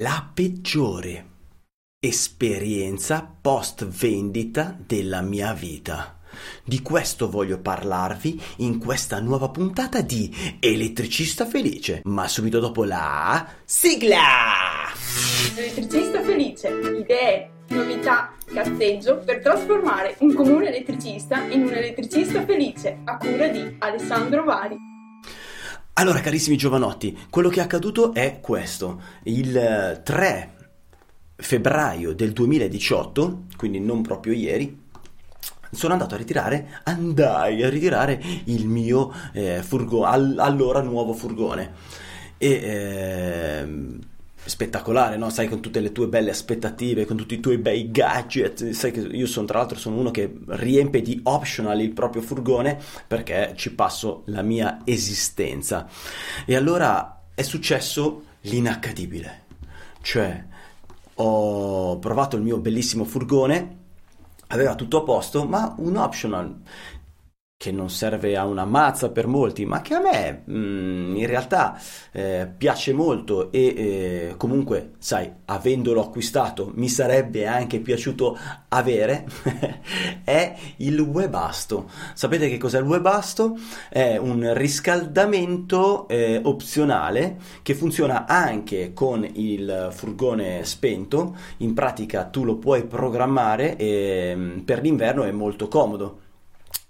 La peggiore esperienza post vendita della mia vita. Di questo voglio parlarvi in questa nuova puntata di Elettricista Felice, ma subito dopo la sigla! Elettricista Felice, idee, novità, cazzeggio per trasformare un comune elettricista in un elettricista felice a cura di Alessandro Vari. Allora, carissimi giovanotti, quello che è accaduto è questo. Il 3 febbraio del 2018, quindi non proprio ieri, sono andato a ritirare, andai a ritirare il mio eh, furgone, all- allora nuovo furgone. E eh, spettacolare, no? Sai, con tutte le tue belle aspettative, con tutti i tuoi bei gadget. Sai che io sono, tra l'altro, sono uno che riempie di optional il proprio furgone perché ci passo la mia esistenza. E allora è successo l'inaccadibile. Cioè, ho provato il mio bellissimo furgone, aveva tutto a posto, ma un optional che non serve a una mazza per molti, ma che a me mh, mm, in realtà eh, piace molto e eh, comunque, sai, avendolo acquistato mi sarebbe anche piaciuto avere, è il webasto. Sapete che cos'è il webasto? È un riscaldamento eh, opzionale che funziona anche con il furgone spento, in pratica tu lo puoi programmare e mm, per l'inverno è molto comodo.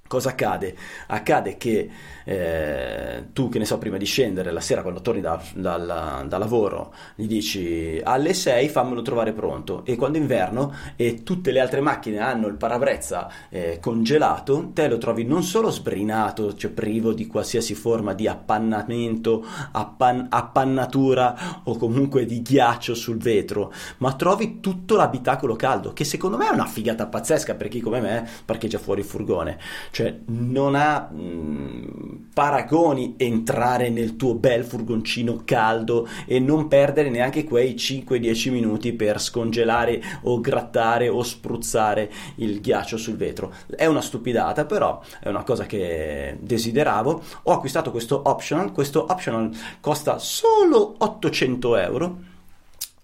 Cosa accade? Accade che eh, tu, che ne so, prima di scendere la sera quando torni da, da, da, lavoro, gli dici alle 6 fammelo trovare pronto. E quando è inverno e tutte le altre macchine hanno il parabrezza eh, congelato, te lo trovi non solo sbrinato, cioè privo di qualsiasi forma di appannamento, appan- appannatura o comunque di ghiaccio sul vetro, ma trovi tutto l'abitacolo caldo, che secondo me è una figata pazzesca per chi come me parcheggia fuori il furgone. Cioè non ha mh, mm, paragoni entrare nel tuo bel furgoncino caldo e non perdere neanche quei 5-10 minuti per scongelare o grattare o spruzzare il ghiaccio sul vetro. È una stupidata, però è una cosa che desideravo. Ho acquistato questo optional, questo optional costa solo 800 euro.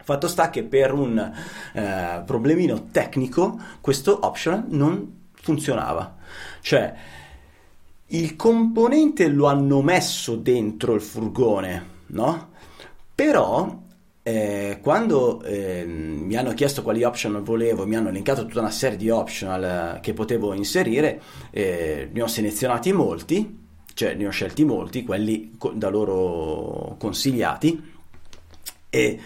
Fatto sta che per un eh, problemino tecnico questo optional non funzionava. Cioè, il componente lo hanno messo dentro il furgone, no? Però eh, quando eh, mi hanno chiesto quali optional volevo, mi hanno elencato tutta una serie di optional eh, che potevo inserire, eh, ne ho selezionati molti, cioè ne ho scelti molti, quelli da loro consigliati, e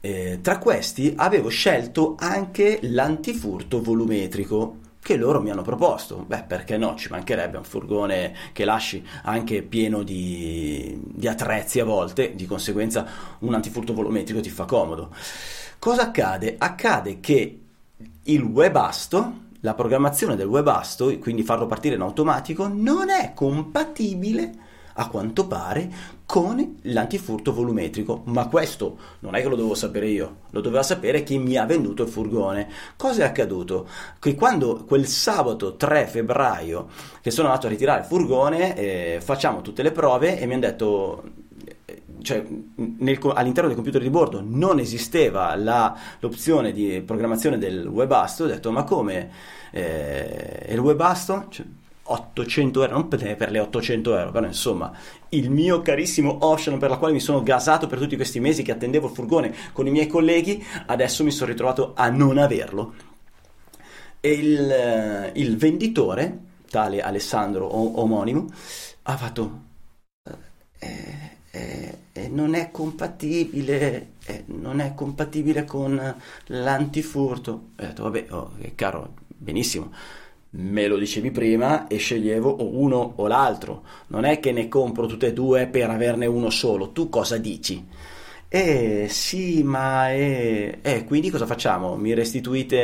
eh, tra questi avevo scelto anche l'antifurto volumetrico che loro mi hanno proposto. Beh, perché no? Ci mancherebbe un furgone che lasci anche pieno di, di attrezzi a volte, di conseguenza un antifurto volumetrico ti fa comodo. Cosa accade? Accade che il webasto, la programmazione del webasto, quindi farlo partire in automatico, non è compatibile a quanto pare con l'antifurto volumetrico, ma questo non è che lo devo sapere io, lo doveva sapere chi mi ha venduto il furgone. Cosa è accaduto? Che quando quel sabato 3 febbraio che sono andato a ritirare il furgone, eh, facciamo tutte le prove e mi hanno detto cioè, nel, all'interno del computer di bordo non esisteva la, l'opzione di programmazione del webasto, ho detto ma come? Eh, il webasto? Cioè, 800 euro, non per le 800 euro, però insomma, il mio carissimo Ocean per la quale mi sono gasato per tutti questi mesi che attendevo il furgone con i miei colleghi, adesso mi sono ritrovato a non averlo. E il, il venditore, tale Alessandro o, omonimo, ha fatto... Eh, eh, eh, non è compatibile, eh, non è compatibile con l'antifurto. Ho detto, vabbè, oh, caro, benissimo me lo dicevi prima e sceglievo o uno o l'altro. Non è che ne compro tutte e due per averne uno solo. Tu cosa dici? Eh sì, ma eh, eh, quindi cosa facciamo? Mi restituite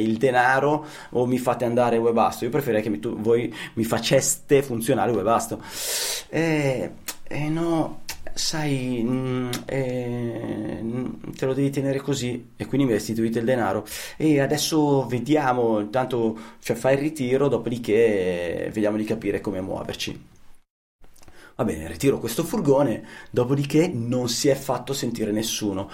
il denaro o mi fate andare Webasto? Io preferirei che mi, tu, voi mi faceste funzionare Webasto. Eh, eh no, sai, mh, mm, eh, te lo devi tenere così e quindi mi restituite il denaro e adesso vediamo, intanto cioè, fai il ritiro, dopodiché vediamo di capire come muoverci. Va bene, ritiro questo furgone, dopodiché non si è fatto sentire nessuno.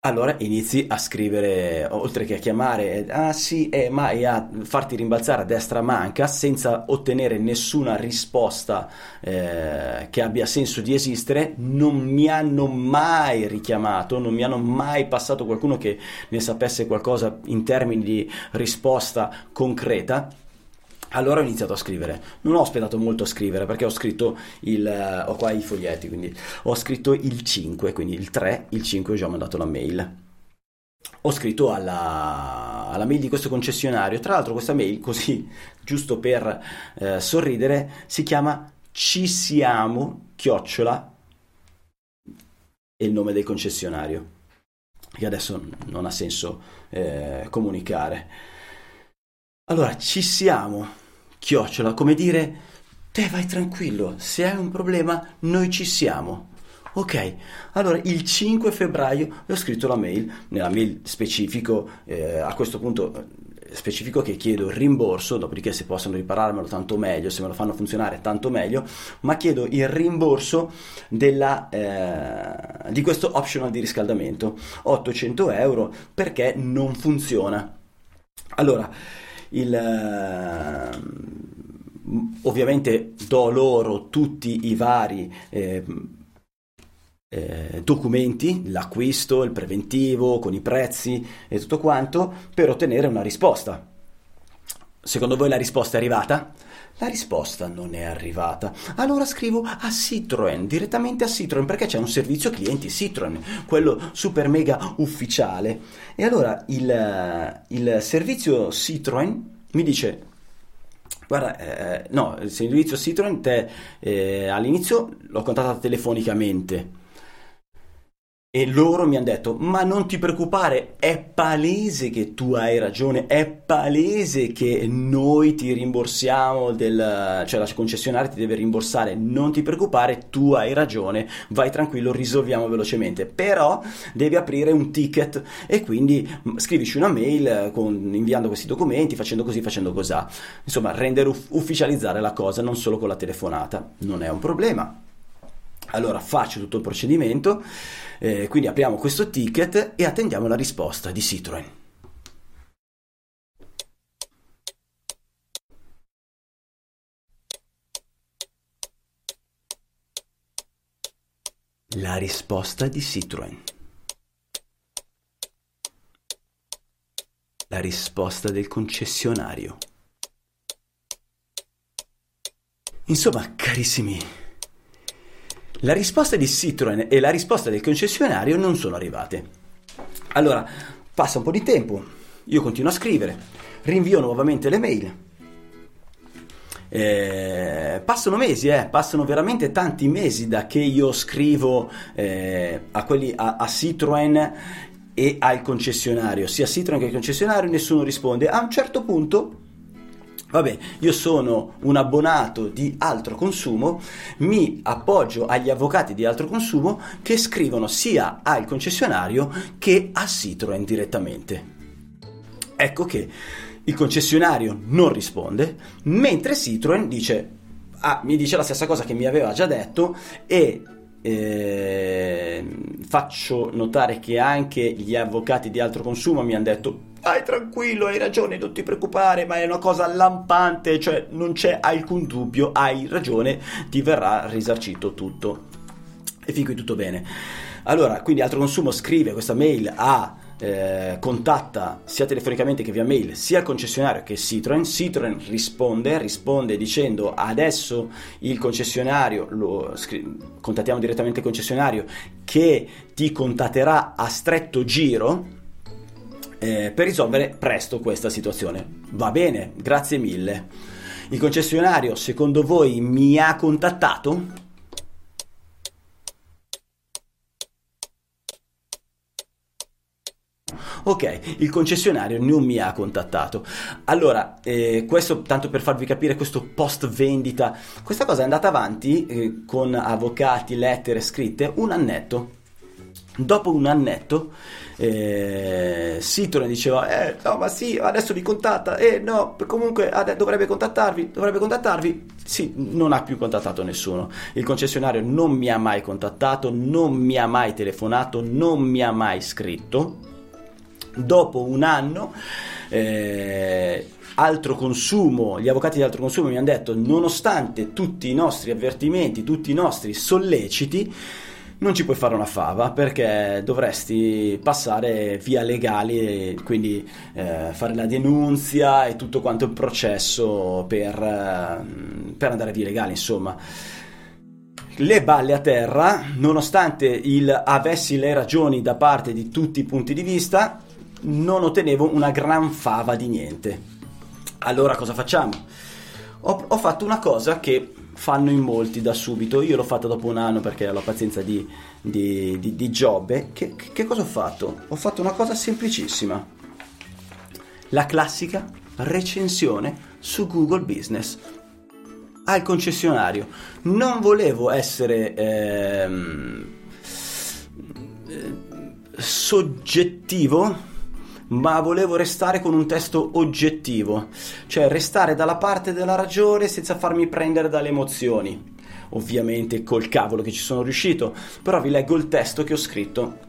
Allora inizi a scrivere, oltre che a chiamare, ah sì, eh, ma e a farti rimbalzare a destra manca senza ottenere nessuna risposta eh, che abbia senso di esistere, non mi hanno mai richiamato, non mi hanno mai passato qualcuno che ne sapesse qualcosa in termini di risposta concreta allora ho iniziato a scrivere. Non ho aspettato molto a scrivere perché ho scritto il. ho qua i foglietti, quindi ho scritto il 5, quindi il 3, il 5 ho già mandato la mail. Ho scritto alla, alla mail di questo concessionario. Tra l'altro, questa mail, così giusto per eh, sorridere, si chiama Ci siamo chiocciola e il nome del concessionario. Che adesso non ha senso eh, comunicare. Allora, ci siamo, chiocciola, come dire, te vai tranquillo, se hai un problema noi ci siamo. Ok, allora il 5 febbraio ho scritto la mail, nella mail specifico, eh, a questo punto eh, specifico che chiedo il rimborso, dopodiché se possono ripararmelo tanto meglio, se me lo fanno funzionare tanto meglio, ma chiedo il rimborso della, eh, di questo optional di riscaldamento, 800 euro perché non funziona. Allora, il, eh, ovviamente do loro tutti i vari eh, eh, documenti, l'acquisto, il preventivo, con i prezzi e tutto quanto, per ottenere una risposta. Secondo voi la risposta è arrivata? La risposta non è arrivata. Allora scrivo a Citroën, direttamente a Citroën, perché c'è un servizio clienti Citroën, quello super mega ufficiale. E allora il, il servizio Citroën mi dice Guarda, eh, no, il servizio Citroën te eh, all'inizio l'ho contattato telefonicamente e loro mi hanno detto, ma non ti preoccupare, è palese che tu hai ragione, è palese che noi ti rimborsiamo, del, cioè la concessionaria ti deve rimborsare, non ti preoccupare, tu hai ragione, vai tranquillo, risolviamo velocemente, però devi aprire un ticket e quindi mm, scrivici una mail con, inviando questi documenti, facendo così, facendo così. Insomma, rendere ufficializzare la cosa, non solo con la telefonata, non è un problema. Allora faccio tutto il procedimento, eh, quindi apriamo questo ticket e attendiamo la risposta di Citroën. La risposta di Citroën. La risposta del concessionario. Insomma, carissimi, la risposta di Citroën e la risposta del concessionario non sono arrivate. Allora, passa un po' di tempo, io continuo a scrivere, rinvio nuovamente le mail. Eh, passano mesi, eh, passano veramente tanti mesi da che io scrivo eh, a, quelli, a, a Citroën e al concessionario, sia Citroën che il concessionario, nessuno risponde. A un certo punto Vabbè, io sono un abbonato di altro consumo, mi appoggio agli avvocati di altro consumo che scrivono sia al concessionario che a Citroën direttamente. Ecco che il concessionario non risponde, mentre Citroën dice, ah, mi dice la stessa cosa che mi aveva già detto e eh, faccio notare che anche gli avvocati di altro consumo mi hanno detto Vai tranquillo, hai ragione, non ti preoccupare, ma è una cosa lampante, cioè non c'è alcun dubbio, hai ragione, ti verrà risarcito tutto. E fin qui tutto bene. Allora, quindi altro consumo scrive questa mail a eh, contatta sia telefonicamente che via mail sia il concessionario che Citroën. Citroën risponde, risponde dicendo adesso il concessionario, lo, scri- contattiamo direttamente il concessionario che ti contatterà a stretto giro eh, per risolvere presto questa situazione. Va bene, grazie mille. Il concessionario, secondo voi, mi ha contattato? Ok, il concessionario non mi ha contattato. Allora, eh, questo tanto per farvi capire questo post vendita, questa cosa è andata avanti eh, con avvocati, lettere scritte un annetto Dopo un annetto, eh, Citroen diceva: Eh, no, ma sì, adesso vi contatta. Eh, no, comunque ade- dovrebbe contattarvi. Dovrebbe contattarvi. Sì, non ha più contattato nessuno. Il concessionario non mi ha mai contattato, non mi ha mai telefonato, non mi ha mai scritto. Dopo un anno. Eh, altro consumo, gli avvocati di altro consumo mi hanno detto, nonostante tutti i nostri avvertimenti, tutti i nostri solleciti, non ci puoi fare una fava perché dovresti passare via legali, quindi eh, fare la denunzia e tutto quanto il processo per, eh, per andare via legali, insomma le balle a terra, nonostante il avessi le ragioni da parte di tutti i punti di vista, non ottenevo una gran fava di niente. Allora cosa facciamo? Ho, ho fatto una cosa che fanno in molti da subito. Io l'ho fatta dopo un anno perché ho la pazienza di, di, di, di Giobbe. Che, che cosa ho fatto? Ho fatto una cosa semplicissima. La classica recensione su Google Business al concessionario. Non volevo essere ehm, eh, soggettivo ma volevo restare con un testo oggettivo, cioè restare dalla parte della ragione senza farmi prendere dalle emozioni. Ovviamente col cavolo che ci sono riuscito, però vi leggo il testo che ho scritto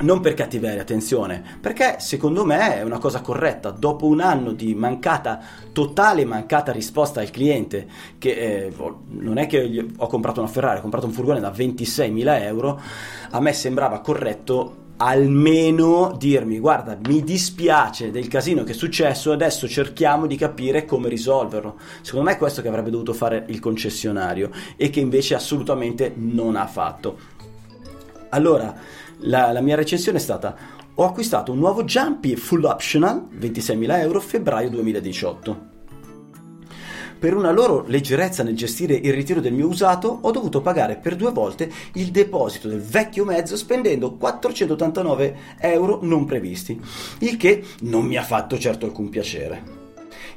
non per cattiveria, attenzione, perché secondo me è una cosa corretta. Dopo un anno di mancata, totale mancata risposta al cliente, che eh, non è che ho comprato una Ferrari, ho comprato un furgone da 26.000 euro, a me sembrava corretto almeno dirmi guarda mi dispiace del casino che è successo adesso cerchiamo di capire come risolverlo. Secondo me è questo che avrebbe dovuto fare il concessionario e che invece assolutamente non ha fatto. Allora la, la mia recensione è stata ho acquistato un nuovo Jumpy full optional 26.000 euro febbraio 2018 per una loro leggerezza nel gestire il ritiro del mio usato, ho dovuto pagare per due volte il deposito del vecchio mezzo spendendo 489 euro non previsti, il che non mi ha fatto certo alcun piacere.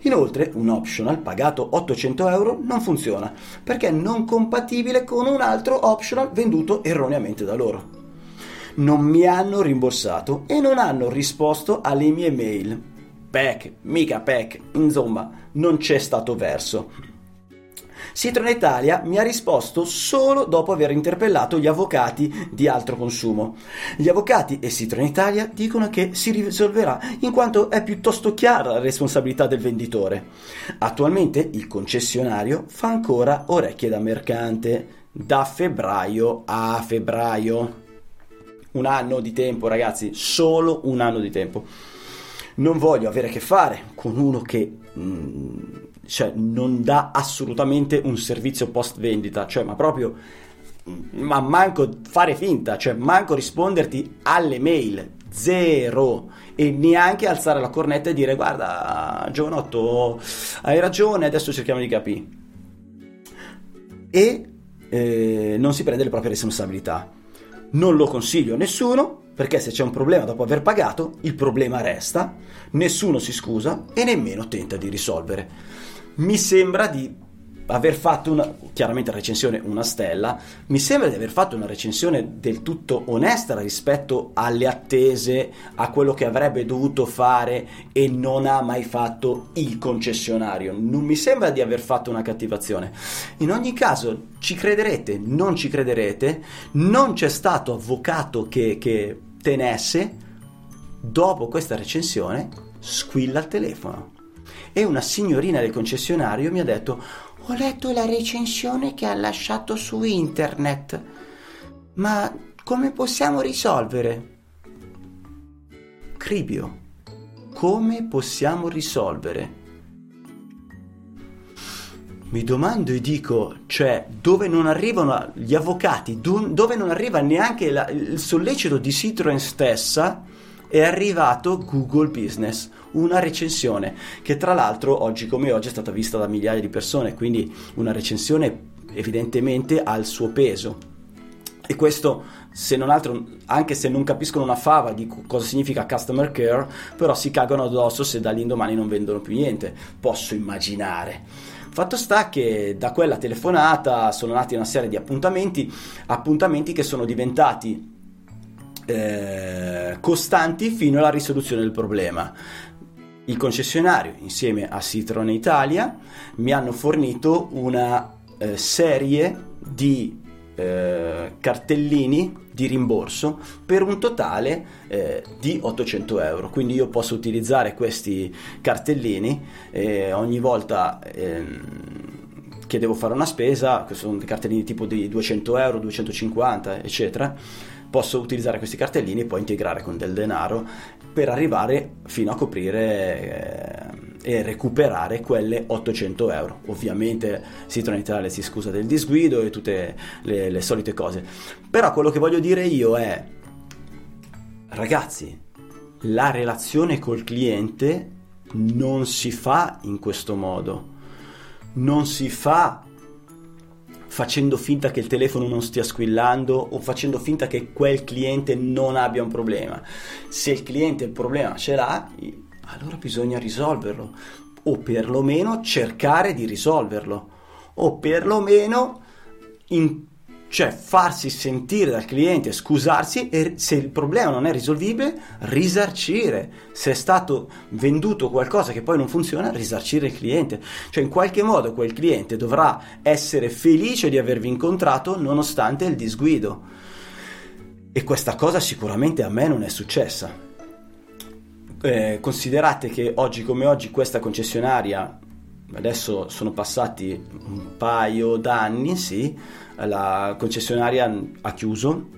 Inoltre, un optional pagato 800 euro non funziona perché è non compatibile con un altro optional venduto erroneamente da loro. Non mi hanno rimborsato e non hanno risposto alle mie mail Peck, mica Peck, insomma, non c'è stato verso. Citroen Italia mi ha risposto solo dopo aver interpellato gli avvocati di altro consumo. Gli avvocati e Citroen Italia dicono che si risolverà in quanto è piuttosto chiara la responsabilità del venditore. Attualmente il concessionario fa ancora orecchie da mercante da febbraio a febbraio. Un anno di tempo, ragazzi, solo un anno di tempo non voglio avere a che fare con uno che mh, mm, cioè, non dà assolutamente un servizio post vendita, cioè ma proprio mm, ma manco fare finta, cioè manco risponderti alle mail, zero e neanche alzare la cornetta e dire guarda giovanotto hai ragione adesso cerchiamo di capire e eh, non si prende le proprie responsabilità. Non lo consiglio a nessuno perché se c'è un problema dopo aver pagato, il problema resta, nessuno si scusa e nemmeno tenta di risolvere. Mi sembra di aver fatto una, chiaramente la recensione una stella, mi sembra di aver fatto una recensione del tutto onesta rispetto alle attese, a quello che avrebbe dovuto fare e non ha mai fatto il concessionario. Non mi sembra di aver fatto una cattivazione. In ogni caso, ci crederete, non ci crederete, non c'è stato avvocato che, che tenesse, dopo questa recensione, squilla il telefono. E una signorina del concessionario mi ha detto ho letto la recensione che ha lasciato su internet. Ma come possiamo risolvere? Cribio, come possiamo risolvere? Mi domando e dico, cioè, dove non arrivano gli avvocati, dove non arriva neanche la, il sollecito di Citroen stessa, è arrivato Google Business, una recensione che tra l'altro oggi come oggi è stata vista da migliaia di persone, quindi una recensione evidentemente ha il suo peso. E questo, se non altro, anche se non capiscono una fava di cosa significa customer care, però si cagano addosso se dall'indomani non vendono più niente. Posso immaginare. Fatto sta che da quella telefonata sono nati una serie di appuntamenti, appuntamenti che sono diventati eh, costanti fino alla risoluzione del problema. Il concessionario, insieme a Citroen Italia, mi hanno fornito una eh, serie di eh, cartellini di rimborso per un totale eh, di 800 euro. Quindi io posso utilizzare questi cartellini e ogni volta ehm, che devo fare una spesa, sono dei cartellini tipo di 200 euro, 250, eccetera, posso utilizzare questi cartellini e poi integrare con del denaro per arrivare fino a coprire eh, e recuperare quelle 800 euro. Ovviamente in Italia, si scusa del disguido e tutte le, le solite cose. Però quello che voglio dire io è, ragazzi, la relazione col cliente non si fa in questo modo. Non si fa facendo finta che il telefono non stia squillando o facendo finta che quel cliente non abbia un problema. Se il cliente il problema ce l'ha, allora bisogna risolverlo o perlomeno cercare di risolverlo o perlomeno in cioè farsi sentire dal cliente, scusarsi e se il problema non è risolvibile, risarcire. Se è stato venduto qualcosa che poi non funziona, risarcire il cliente. Cioè in qualche modo quel cliente dovrà essere felice di avervi incontrato nonostante il disguido. E questa cosa sicuramente a me non è successa. Eh, considerate che oggi come oggi questa concessionaria, adesso sono passati un paio d'anni, sì, la concessionaria ha chiuso,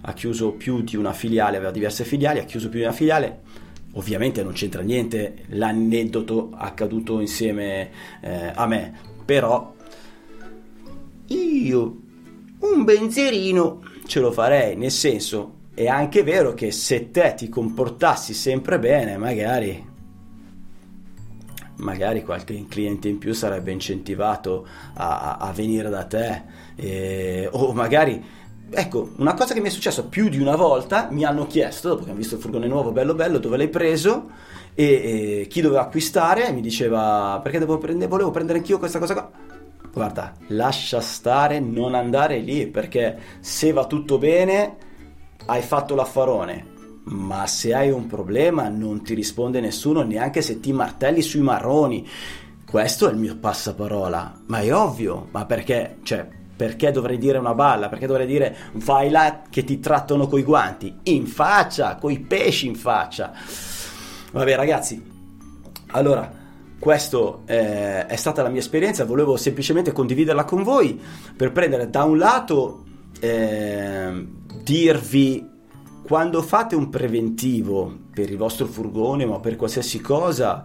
ha chiuso più di una filiale, aveva diverse filiali, ha chiuso più di una filiale. Ovviamente non c'entra niente l'aneddoto accaduto insieme eh, a me, però io un benzerino ce lo farei, nel senso è anche vero che se te ti comportassi sempre bene, magari magari qualche cliente in più sarebbe incentivato a, a venire da te eh, o magari ecco una cosa che mi è successa più di una volta mi hanno chiesto dopo che hanno visto il furgone nuovo bello bello dove l'hai preso e, e chi doveva acquistare mi diceva perché prendere, volevo prendere anch'io questa cosa qua? Guarda lascia stare non andare lì perché se va tutto bene hai fatto l'affarone ma se hai un problema non ti risponde nessuno neanche se ti martelli sui marroni. Questo è il mio passaparola, ma è ovvio, ma perché, cioè, perché dovrei dire una balla? Perché dovrei dire vai là che ti trattano coi guanti? In faccia, coi pesci in faccia. Vabbè ragazzi, allora, questa eh, è stata la mia esperienza, volevo semplicemente condividerla con voi per prendere da un lato, eh, dirvi quando fate un preventivo per il vostro furgone ma per qualsiasi cosa,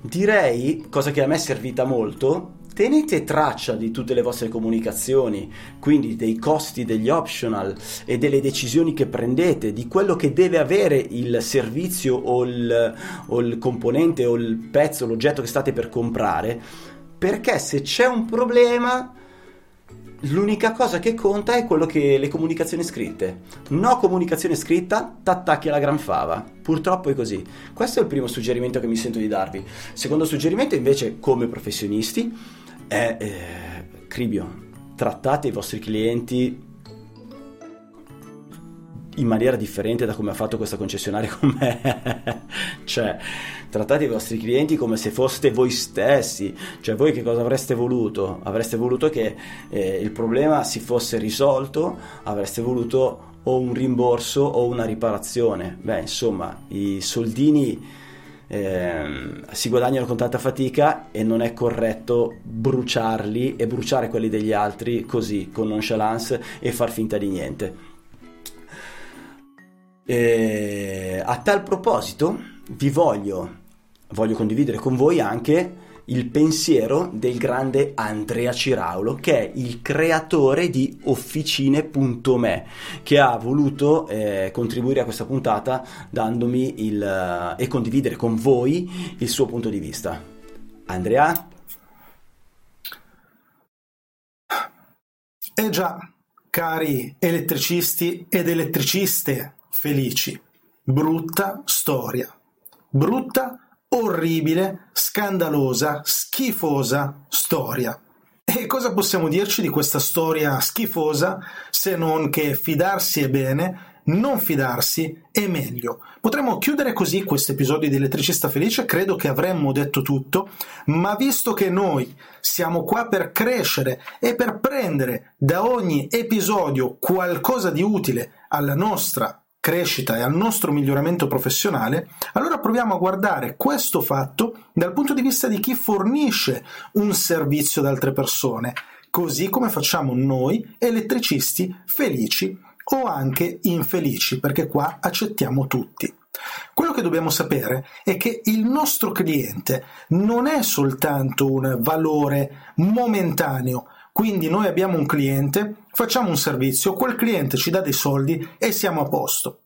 direi, cosa che a me è servita molto, tenete traccia di tutte le vostre comunicazioni, quindi dei costi degli optional e delle decisioni che prendete, di quello che deve avere il servizio o il, o il componente o il pezzo, l'oggetto che state per comprare, perché se c'è un problema L'unica cosa che conta è quello che le comunicazioni scritte. No comunicazione scritta, t'attacchi alla gran fava. Purtroppo è così. Questo è il primo suggerimento che mi sento di darvi. Secondo suggerimento invece, come professionisti, è eh, Cribio. Trattate i vostri clienti in maniera differente da come ha fatto questa concessionaria con me. cioè, trattate i vostri clienti come se foste voi stessi. Cioè, voi che cosa avreste voluto? Avreste voluto che eh, il problema si fosse risolto, avreste voluto o un rimborso o una riparazione. Beh, insomma, i soldini eh, si guadagnano con tanta fatica e non è corretto bruciarli e bruciare quelli degli altri così, con nonchalance e far finta di niente. E a tal proposito vi voglio, voglio condividere con voi anche il pensiero del grande Andrea Ciraulo, che è il creatore di Officine.me, che ha voluto eh, contribuire a questa puntata dandomi il, eh, e condividere con voi il suo punto di vista. Andrea? Eh già, cari elettricisti ed elettriciste, felici. Brutta storia. Brutta, orribile, scandalosa, schifosa storia. E cosa possiamo dirci di questa storia schifosa se non che fidarsi è bene non fidarsi è meglio. Potremmo chiudere così questo episodio di Elettricista Felice, credo che avremmo detto tutto, ma visto che noi siamo qua per crescere e per prendere da ogni episodio qualcosa di utile alla nostra crescita e al nostro miglioramento professionale, allora proviamo a guardare questo fatto dal punto di vista di chi fornisce un servizio ad altre persone, così come facciamo noi elettricisti felici o anche infelici, perché qua accettiamo tutti. Quello che dobbiamo sapere è che il nostro cliente non è soltanto un valore momentaneo, quindi noi abbiamo un cliente, facciamo un servizio, quel cliente ci dà dei soldi e siamo a posto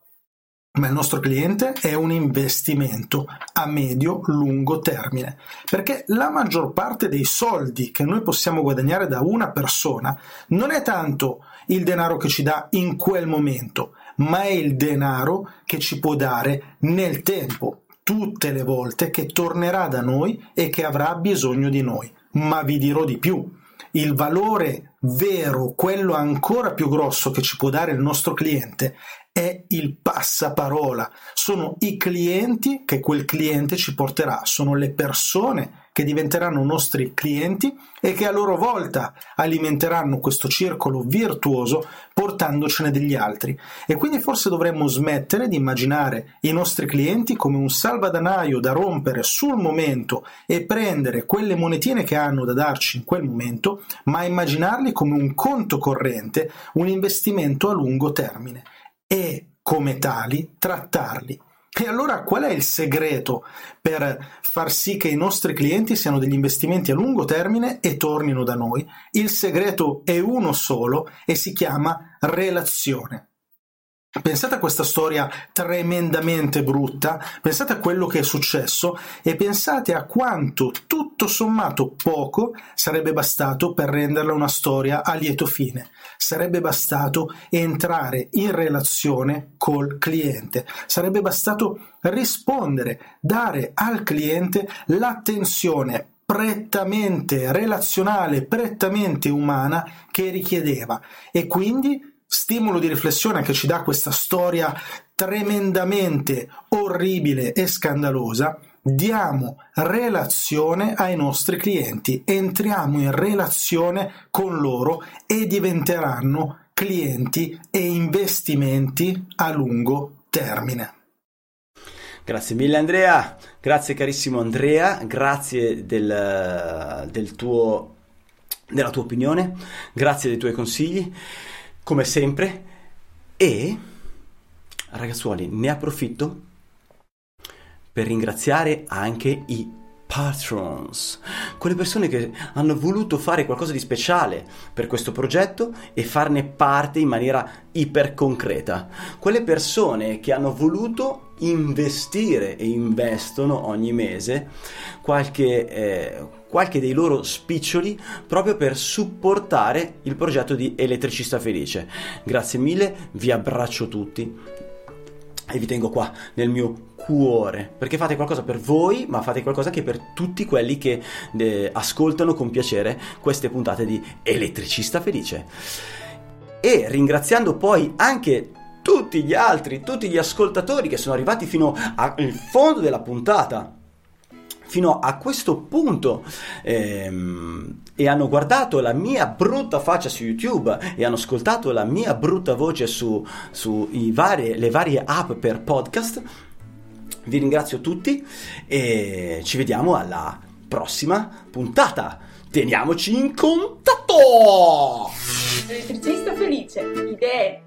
ma il nostro cliente è un investimento a medio-lungo termine, perché la maggior parte dei soldi che noi possiamo guadagnare da una persona non è tanto il denaro che ci dà in quel momento, ma è il denaro che ci può dare nel tempo, tutte le volte che tornerà da noi e che avrà bisogno di noi. Ma vi dirò di più, il valore vero, quello ancora più grosso che ci può dare il nostro cliente, è il passaparola, sono i clienti che quel cliente ci porterà, sono le persone che diventeranno nostri clienti e che a loro volta alimenteranno questo circolo virtuoso portandocene degli altri. E quindi forse dovremmo smettere di immaginare i nostri clienti come un salvadanaio da rompere sul momento e prendere quelle monetine che hanno da darci in quel momento, ma immaginarli come un conto corrente, un investimento a lungo termine e come tali trattarli. E allora qual è il segreto per far sì che i nostri clienti siano degli investimenti a lungo termine e tornino da noi? Il segreto è uno solo e si chiama relazione. Pensate a questa storia tremendamente brutta, pensate a quello che è successo e pensate a quanto tutto sommato poco sarebbe bastato per renderla una storia a lieto fine. Sarebbe bastato entrare in relazione col cliente, sarebbe bastato rispondere, dare al cliente l'attenzione prettamente relazionale, prettamente umana che richiedeva e quindi stimolo di riflessione che ci dà questa storia tremendamente orribile e scandalosa, diamo relazione ai nostri clienti, entriamo in relazione con loro e diventeranno clienti e investimenti a lungo termine. Grazie mille Andrea, grazie carissimo Andrea, grazie del, del tuo, della tua opinione, grazie dei tuoi consigli come sempre. E, ragazzuoli, ne approfitto per ringraziare anche i patrons, quelle persone che hanno voluto fare qualcosa di speciale per questo progetto e farne parte in maniera iper concreta, quelle persone che hanno voluto investire e investono ogni mese qualche, eh, qualche dei loro spiccioli proprio per supportare il progetto di Elettricista Felice. Grazie mille, vi abbraccio tutti. E vi tengo qua nel mio cuore perché fate qualcosa per voi ma fate qualcosa anche per tutti quelli che eh, ascoltano con piacere queste puntate di Elettricista Felice. E ringraziando poi anche tutti gli altri, tutti gli ascoltatori che sono arrivati fino al fondo della puntata fino a questo punto ehm, e hanno guardato la mia brutta faccia su YouTube e hanno ascoltato la mia brutta voce su, su varie, le varie app per podcast, vi ringrazio tutti e ci vediamo alla prossima puntata. Teniamoci in contatto! Elettricista felice, idee,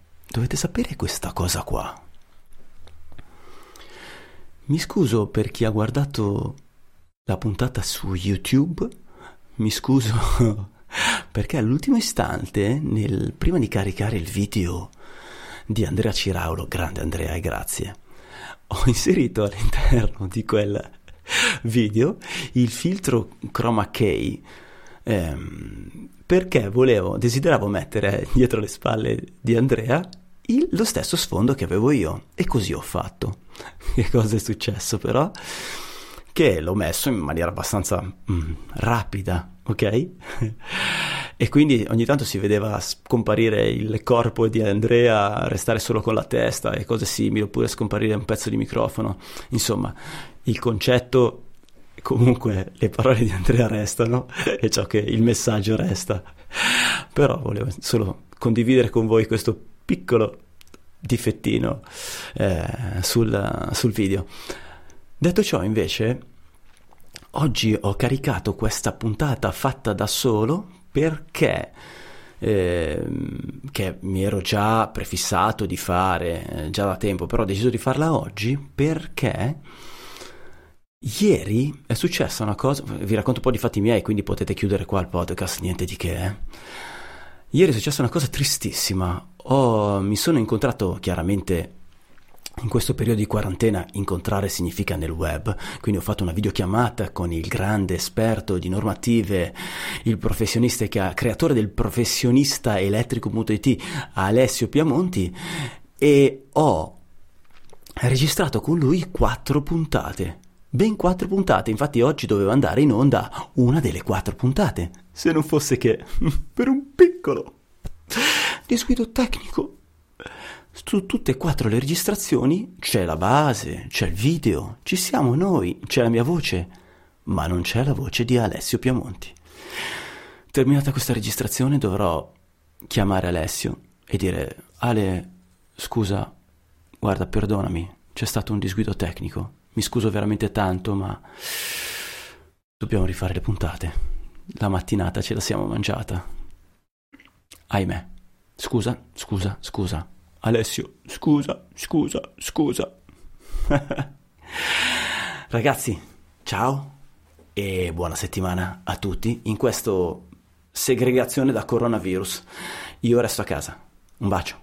Dovete sapere questa cosa qua. Mi scuso per chi ha guardato la puntata su YouTube, mi scuso perché all'ultimo istante, nel, prima di caricare il video di Andrea Ciraulo, grande Andrea e grazie, ho inserito all'interno di quel video il filtro chroma key ehm, perché volevo, desideravo mettere dietro le spalle di Andrea il, lo stesso sfondo che avevo io e così ho fatto. che cosa è successo però? Che l'ho messo in maniera abbastanza mm, rapida, ok? e quindi ogni tanto si vedeva scomparire il corpo di Andrea, restare solo con la testa e cose simili, oppure scomparire un pezzo di microfono. Insomma, il concetto comunque le parole di Andrea restano e ciò che il messaggio resta. Però volevo solo condividere con voi questo piccolo difettino eh, sul, sul video. Detto ciò, invece, oggi ho caricato questa puntata fatta da solo perché eh, che mi ero già prefissato di fare eh, già da tempo, però ho deciso di farla oggi perché Ieri è successa una cosa, vi racconto un po' di fatti miei, quindi potete chiudere qua il podcast, niente di che. Eh. Ieri è successa una cosa tristissima. Oh, mi sono incontrato chiaramente in questo periodo di quarantena incontrare significa nel web, quindi ho fatto una videochiamata con il grande esperto di normative, il professionista che ha creatore del professionista elettrico.it, Alessio Piamonti, e ho registrato con lui quattro puntate. Ben quattro puntate, infatti oggi doveva andare in onda una delle quattro puntate, se non fosse che per un piccolo disguido tecnico. Su tutte e quattro le registrazioni c'è la base, c'è il video, ci siamo noi, c'è la mia voce, ma non c'è la voce di Alessio Piamonti. Terminata questa registrazione dovrò chiamare Alessio e dire Ale, scusa, guarda, perdonami, c'è stato un disguido tecnico mi scuso veramente tanto, ma dobbiamo rifare le puntate. La mattinata ce la siamo mangiata. Ahimè. Scusa, scusa, scusa. Alessio, scusa, scusa, scusa. Ragazzi, ciao e buona settimana a tutti in questa segregazione da coronavirus. Io resto a casa. Un bacio.